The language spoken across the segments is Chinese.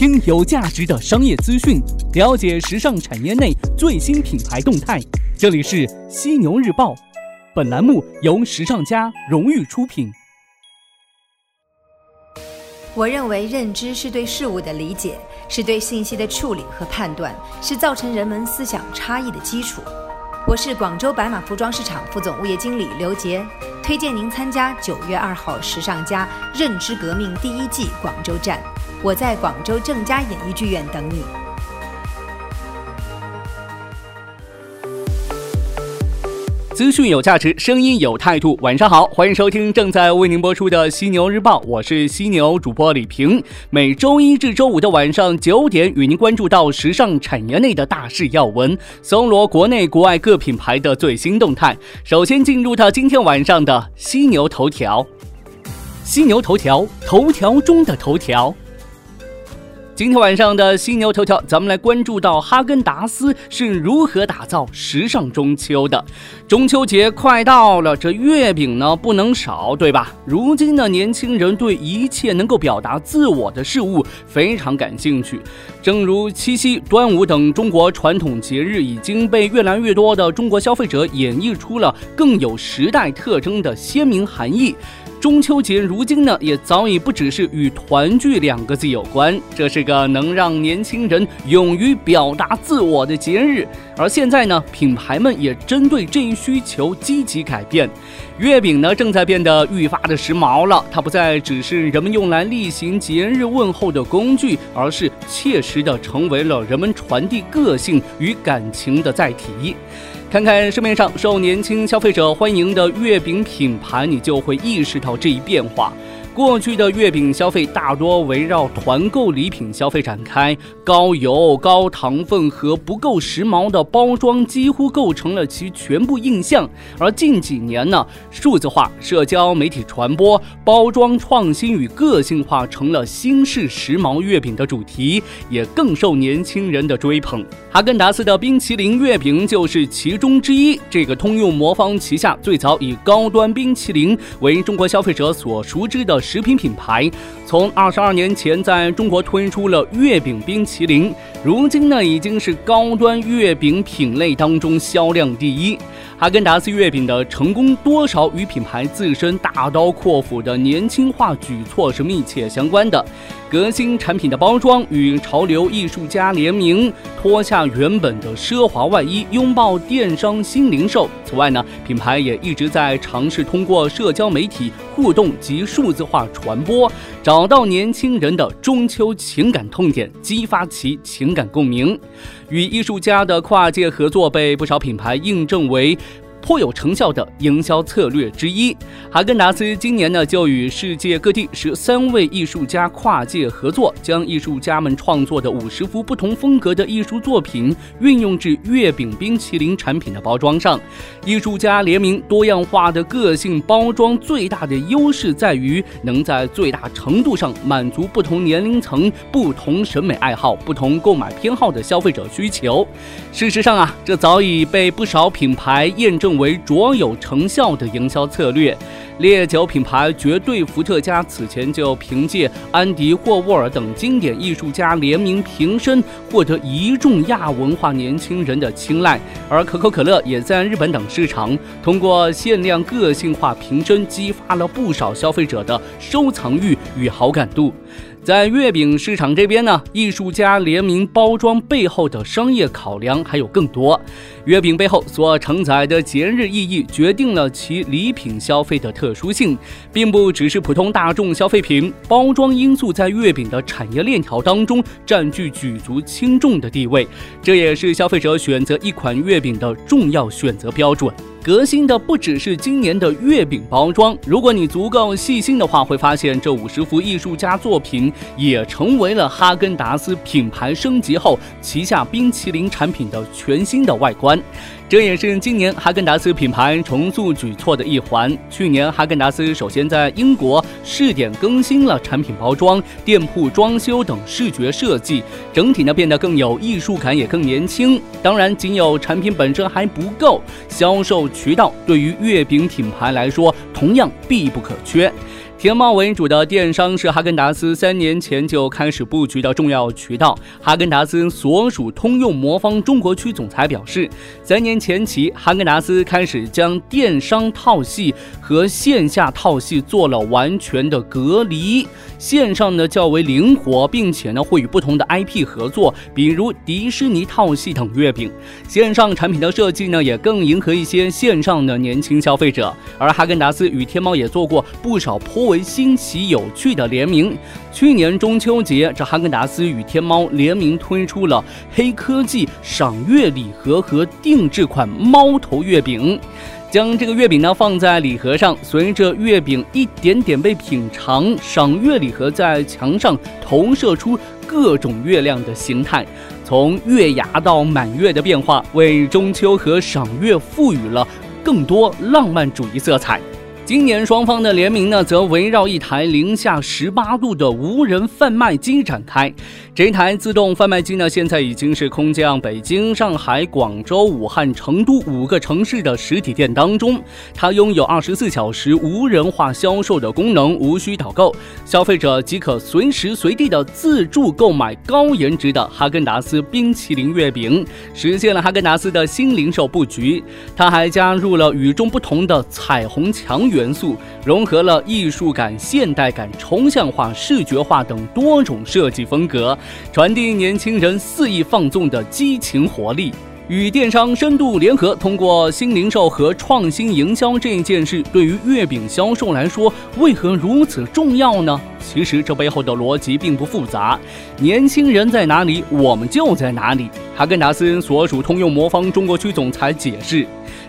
听有价值的商业资讯，了解时尚产业内最新品牌动态。这里是犀牛日报，本栏目由时尚家荣誉出品。我认为认知是对事物的理解，是对信息的处理和判断，是造成人们思想差异的基础。我是广州白马服装市场副总物业经理刘杰，推荐您参加九月二号时尚家认知革命第一季广州站。我在广州正佳演艺剧院等你。资讯有价值，声音有态度。晚上好，欢迎收听正在为您播出的《犀牛日报》，我是犀牛主播李平。每周一至周五的晚上九点，与您关注到时尚产业内的大事要闻，搜罗国内国外各品牌的最新动态。首先进入到今天晚上的犀牛头条。犀牛头条，头条中的头条。今天晚上的犀牛头条，咱们来关注到哈根达斯是如何打造时尚中秋的。中秋节快到了，这月饼呢不能少，对吧？如今的年轻人对一切能够表达自我的事物非常感兴趣。正如七夕、端午等中国传统节日，已经被越来越多的中国消费者演绎出了更有时代特征的鲜明含义。中秋节如今呢，也早已不只是与团聚两个字有关，这是个能让年轻人勇于表达自我的节日。而现在呢，品牌们也针对这一需求积极改变，月饼呢正在变得愈发的时髦了。它不再只是人们用来例行节日问候的工具，而是切实的成为了人们传递个性与感情的载体。看看市面上受年轻消费者欢迎的月饼品牌，你就会意识到这一变化。过去的月饼消费大多围绕团购礼品消费展开，高油、高糖分和不够时髦的包装几乎构成了其全部印象。而近几年呢，数字化、社交媒体传播、包装创新与个性化成了新式时髦月饼的主题，也更受年轻人的追捧。哈根达斯的冰淇淋月饼就是其中之一。这个通用魔方旗下最早以高端冰淇淋为中国消费者所熟知的。食品品牌从二十二年前在中国推出了月饼冰淇淋，如今呢已经是高端月饼品类当中销量第一。哈根达斯月饼的成功，多少与品牌自身大刀阔斧的年轻化举措是密切相关的。革新产品的包装，与潮流艺术家联名，脱下原本的奢华外衣，拥抱电商新零售。此外呢，品牌也一直在尝试通过社交媒体互动及数字化传播，找找到年轻人的中秋情感痛点，激发其情感共鸣。与艺术家的跨界合作，被不少品牌印证为。颇有成效的营销策略之一，哈根达斯今年呢就与世界各地十三位艺术家跨界合作，将艺术家们创作的五十幅不同风格的艺术作品运用至月饼冰淇淋产品的包装上。艺术家联名多样化的个性包装，最大的优势在于能在最大程度上满足不同年龄层、不同审美爱好、不同购买偏好的消费者需求。事实上啊，这早已被不少品牌验证。为卓有成效的营销策略，烈酒品牌绝对伏特加此前就凭借安迪霍沃尔等经典艺术家联名瓶身，获得一众亚文化年轻人的青睐。而可口可乐也在日本等市场通过限量个性化瓶身，激发了不少消费者的收藏欲与好感度。在月饼市场这边呢，艺术家联名包装背后的商业考量还有更多。月饼背后所承载的节日意义，决定了其礼品消费的特殊性，并不只是普通大众消费品。包装因素在月饼的产业链条当中占据举足轻重的地位，这也是消费者选择一款月饼的重要选择标准。革新的不只是今年的月饼包装，如果你足够细心的话，会发现这五十幅艺术家作品也成为了哈根达斯品牌升级后旗下冰淇淋产品的全新的外观。这也是今年哈根达斯品牌重塑举措的一环。去年，哈根达斯首先在英国试点更新了产品包装、店铺装修等视觉设计，整体呢变得更有艺术感，也更年轻。当然，仅有产品本身还不够，销售渠道对于月饼品牌来说同样必不可缺。天猫为主的电商是哈根达斯三年前就开始布局的重要渠道。哈根达斯所属通用魔方中国区总裁表示，三年前起，哈根达斯开始将电商套系和线下套系做了完全的隔离，线上呢较为灵活，并且呢会与不同的 IP 合作，比如迪士尼套系等月饼。线上产品的设计呢也更迎合一些线上的年轻消费者。而哈根达斯与天猫也做过不少颇为新奇有趣的联名。去年中秋节，这哈根达斯与天猫联名推出了黑科技赏月礼盒和定制款猫头月饼，将这个月饼呢放在礼盒上，随着月饼一点点被品尝，赏月礼盒在墙上投射出各种月亮的形态，从月牙到满月的变化，为中秋和赏月赋予了更多浪漫主义色彩。今年双方的联名呢，则围绕一台零下十八度的无人贩卖机展开。这台自动贩卖机呢，现在已经是空降北京、上海、广州、武汉、成都五个城市的实体店当中。它拥有二十四小时无人化销售的功能，无需导购，消费者即可随时随地的自助购买高颜值的哈根达斯冰淇淋月饼，实现了哈根达斯的新零售布局。它还加入了与众不同的彩虹墙元。元素融合了艺术感、现代感、抽象化、视觉化等多种设计风格，传递年轻人肆意放纵的激情活力。与电商深度联合，通过新零售和创新营销这一件事，对于月饼销售来说，为何如此重要呢？其实这背后的逻辑并不复杂，年轻人在哪里，我们就在哪里。哈根达斯所属通用魔方中国区总裁解释。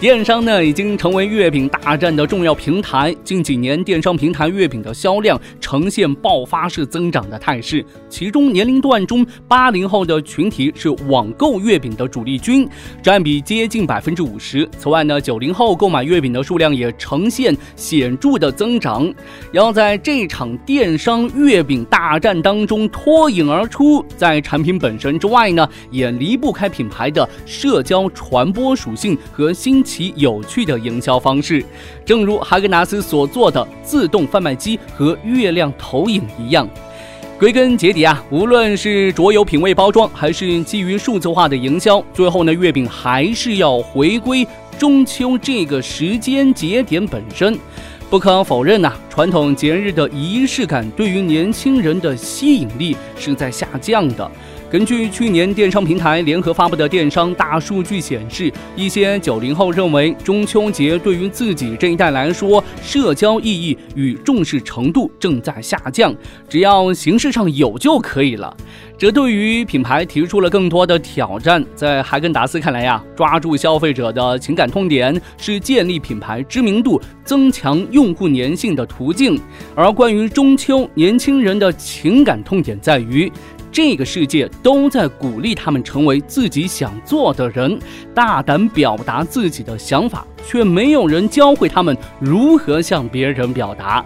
电商呢已经成为月饼大战的重要平台。近几年，电商平台月饼的销量呈现爆发式增长的态势。其中，年龄段中八零后的群体是网购月饼的主力军，占比接近百分之五十。此外呢，九零后购买月饼的数量也呈现显著的增长。要在这场电商月饼大战当中脱颖而出，在产品本身之外呢，也离不开品牌的社交传播属性和新。其有趣的营销方式，正如哈根达斯所做的自动贩卖机和月亮投影一样。归根结底啊，无论是卓有品味包装，还是基于数字化的营销，最后呢，月饼还是要回归中秋这个时间节点本身。不可否认呐，传统节日的仪式感对于年轻人的吸引力是在下降的。根据去年电商平台联合发布的电商大数据显示，一些九零后认为中秋节对于自己这一代来说，社交意义与重视程度正在下降，只要形式上有就可以了。这对于品牌提出了更多的挑战。在哈根达斯看来呀，抓住消费者的情感痛点是建立品牌知名度、增强用户粘性的途径。而关于中秋，年轻人的情感痛点在于。这个世界都在鼓励他们成为自己想做的人，大胆表达自己的想法，却没有人教会他们如何向别人表达。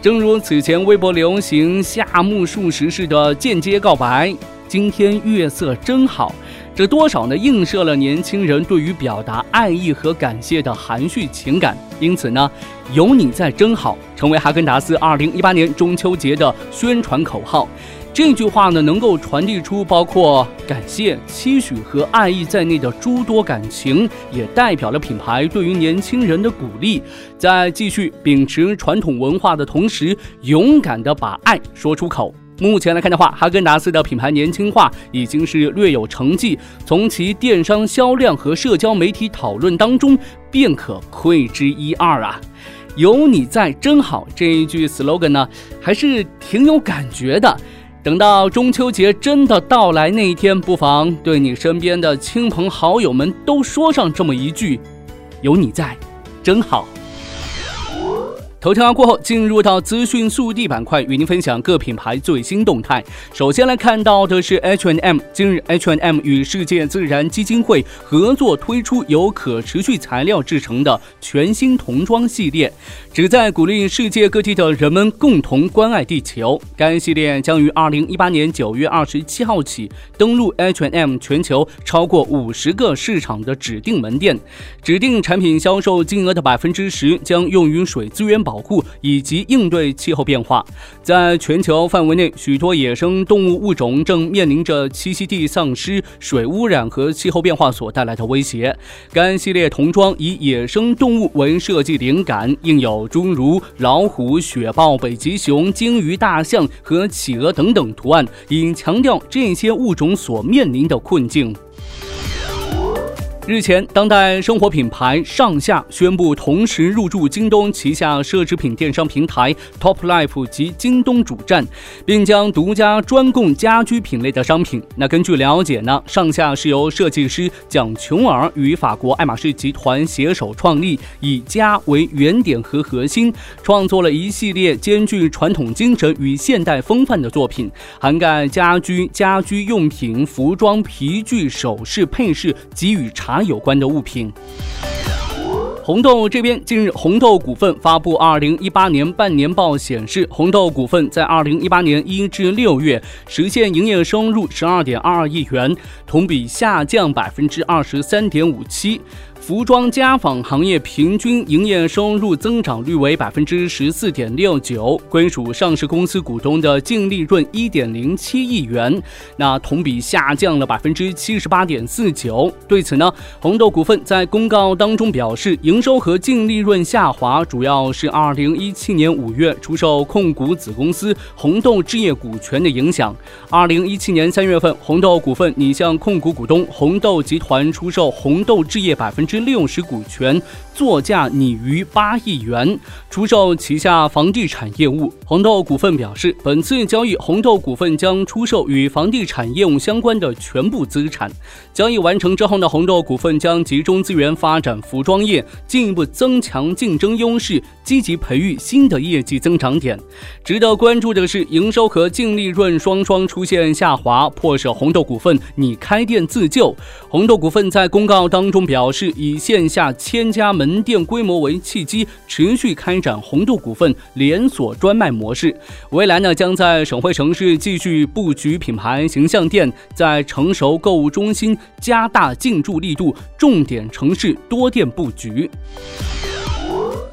正如此前微博流行夏目漱石式的间接告白：“今天月色真好。”这多少呢？映射了年轻人对于表达爱意和感谢的含蓄情感。因此呢，“有你在真好”成为哈根达斯2018年中秋节的宣传口号。这句话呢，能够传递出包括感谢、期许和爱意在内的诸多感情，也代表了品牌对于年轻人的鼓励，在继续秉持传统文化的同时，勇敢地把爱说出口。目前来看的话，哈根达斯的品牌年轻化已经是略有成绩，从其电商销量和社交媒体讨论当中便可窥之一二啊！有你在真好这一句 slogan 呢，还是挺有感觉的。等到中秋节真的到来那一天，不妨对你身边的亲朋好友们都说上这么一句：“有你在，真好。”头条过后，进入到资讯速递板块，与您分享各品牌最新动态。首先来看到的是 hnm 今日 hnm 与世界自然基金会合作推出由可持续材料制成的全新童装系列，旨在鼓励世界各地的人们共同关爱地球。该系列将于二零一八年九月二十七号起登陆 hnm 全球超过五十个市场的指定门店，指定产品销售金额的百分之十将用于水资源保。保护以及应对气候变化。在全球范围内，许多野生动物物种正面临着栖息地丧失、水污染和气候变化所带来的威胁。该系列童装以野生动物为设计灵感，印有诸如老虎、雪豹、北极熊、鲸鱼、大象和企鹅等等图案，以强调这些物种所面临的困境。日前，当代生活品牌上下宣布同时入驻京东旗下奢侈品电商平台 Top Life 及京东主站，并将独家专供家居品类的商品。那根据了解呢，上下是由设计师蒋琼儿与法国爱马仕集团携手创立，以家为原点和核心，创作了一系列兼具传统精神与现代风范的作品，涵盖家居、家居用品、服装、皮具、首饰、配饰及与茶。有关的物品。红豆这边，近日，红豆股份发布二零一八年半年报，显示红豆股份在二零一八年一至六月实现营业收入十二点二二亿元，同比下降百分之二十三点五七。服装家纺行业平均营业收入增长率为百分之十四点六九，归属上市公司股东的净利润一点零七亿元，那同比下降了百分之七十八点四九。对此呢，红豆股份在公告当中表示，营收和净利润下滑主要是二零一七年五月出售控股子公司红豆置业股权的影响。二零一七年三月份，红豆股份拟向控股股东红豆集团出售红豆置业百分之。利用时股权。作价拟逾八亿元，出售旗下房地产业务。红豆股份表示，本次交易，红豆股份将出售与房地产业务相关的全部资产。交易完成之后呢，红豆股份将集中资源发展服装业，进一步增强竞争优势，积极培育新的业绩增长点。值得关注的是，营收和净利润双双出现下滑，迫使红豆股份拟开店自救。红豆股份在公告当中表示，以线下千家门门店规模为契机，持续开展红豆股份连锁专卖模式。未来呢，将在省会城市继续布局品牌形象店，在成熟购物中心加大进驻力度，重点城市多店布局。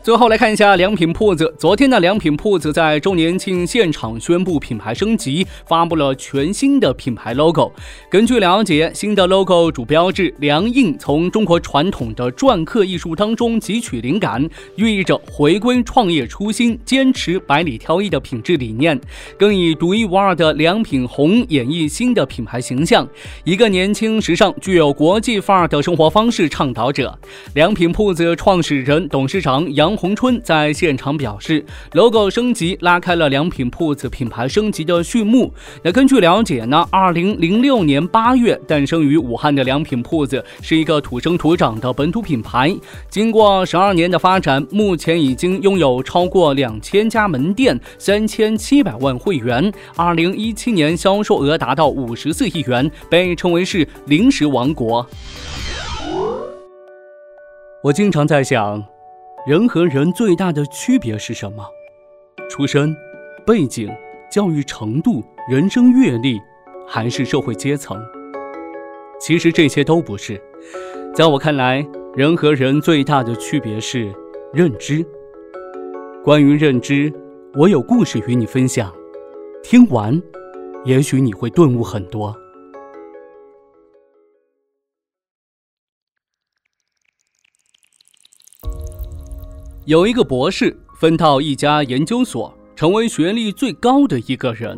最后来看一下良品铺子。昨天的良品铺子在周年庆现场宣布品牌升级，发布了全新的品牌 logo。根据了解，新的 logo 主标志梁印从中国传统的篆刻艺术当中汲取灵感，寓意着回归创业初心，坚持百里挑一的品质理念。更以独一无二的良品红演绎新的品牌形象，一个年轻、时尚、具有国际范儿的生活方式倡导者。良品铺子创始人、董事长杨。洪春在现场表示，logo 升级拉开了良品铺子品牌升级的序幕。那根据了解呢，二零零六年八月诞生于武汉的良品铺子是一个土生土长的本土品牌。经过十二年的发展，目前已经拥有超过两千家门店，三千七百万会员。二零一七年销售额达到五十四亿元，被称为是零食王国。我经常在想。人和人最大的区别是什么？出身、背景、教育程度、人生阅历，还是社会阶层？其实这些都不是。在我看来，人和人最大的区别是认知。关于认知，我有故事与你分享。听完，也许你会顿悟很多。有一个博士分到一家研究所，成为学历最高的一个人。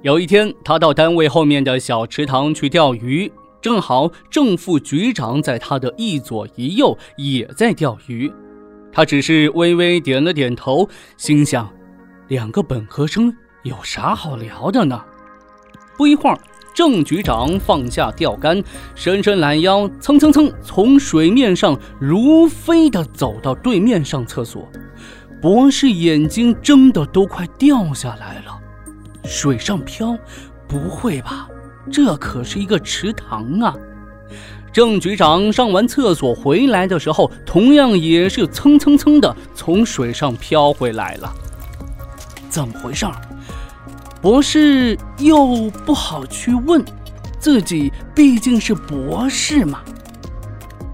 有一天，他到单位后面的小池塘去钓鱼，正好正副局长在他的一左一右也在钓鱼。他只是微微点了点头，心想：两个本科生有啥好聊的呢？不一会儿。郑局长放下钓竿，伸伸懒腰，蹭蹭蹭从水面上如飞的走到对面上厕所。博士眼睛睁得都快掉下来了。水上漂？不会吧？这可是一个池塘啊！郑局长上完厕所回来的时候，同样也是蹭蹭蹭的从水上飘回来了。怎么回事？博士又不好去问，自己毕竟是博士嘛。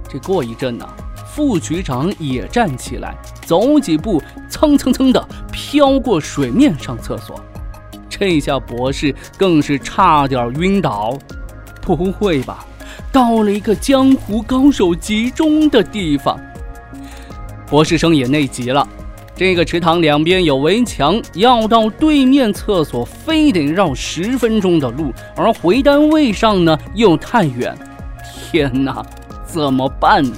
这过一阵呢，副局长也站起来，走几步，蹭蹭蹭的飘过水面上厕所。这下博士更是差点晕倒。不会吧？到了一个江湖高手集中的地方。博士生也内急了。这个池塘两边有围墙，要到对面厕所非得绕十分钟的路，而回单位上呢又太远。天哪，怎么办呢？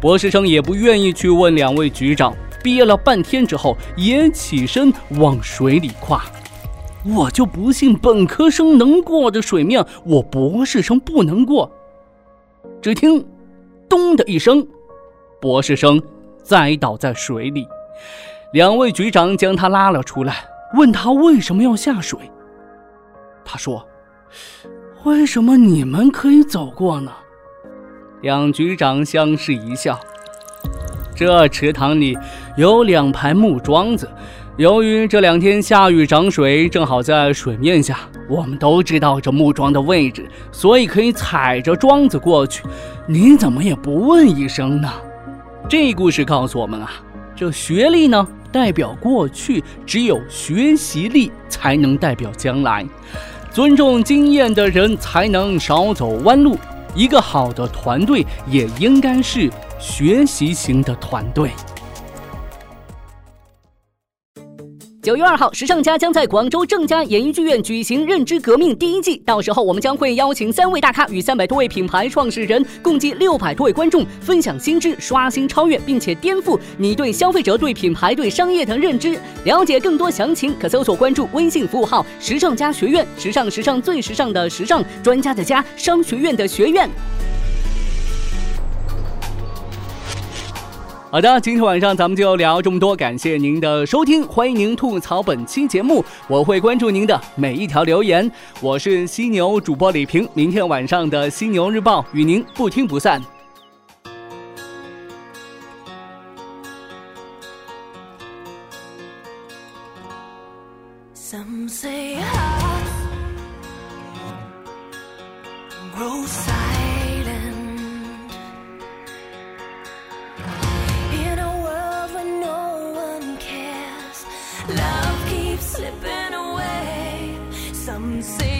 博士生也不愿意去问两位局长，憋了半天之后，也起身往水里跨。我就不信本科生能过的水面，我博士生不能过。只听“咚”的一声，博士生。栽倒在水里，两位局长将他拉了出来，问他为什么要下水。他说：“为什么你们可以走过呢？”两局长相视一笑。这池塘里有两排木桩子，由于这两天下雨涨水，正好在水面下，我们都知道这木桩的位置，所以可以踩着桩子过去。你怎么也不问一声呢？这故事告诉我们啊，这学历呢代表过去，只有学习力才能代表将来。尊重经验的人才能少走弯路。一个好的团队也应该是学习型的团队。九月二号，时尚家将在广州正佳演艺剧院举行《认知革命》第一季，到时候我们将会邀请三位大咖与三百多位品牌创始人，共计六百多位观众，分享新知，刷新超越，并且颠覆你对消费者、对品牌、对商业的认知。了解更多详情，可搜索关注微信服务号“时尚家学院”，时尚时尚最时尚的时尚专家的家，商学院的学院。好的，今天晚上咱们就聊这么多，感谢您的收听，欢迎您吐槽本期节目，我会关注您的每一条留言。我是犀牛主播李平，明天晚上的犀牛日报与您不听不散。see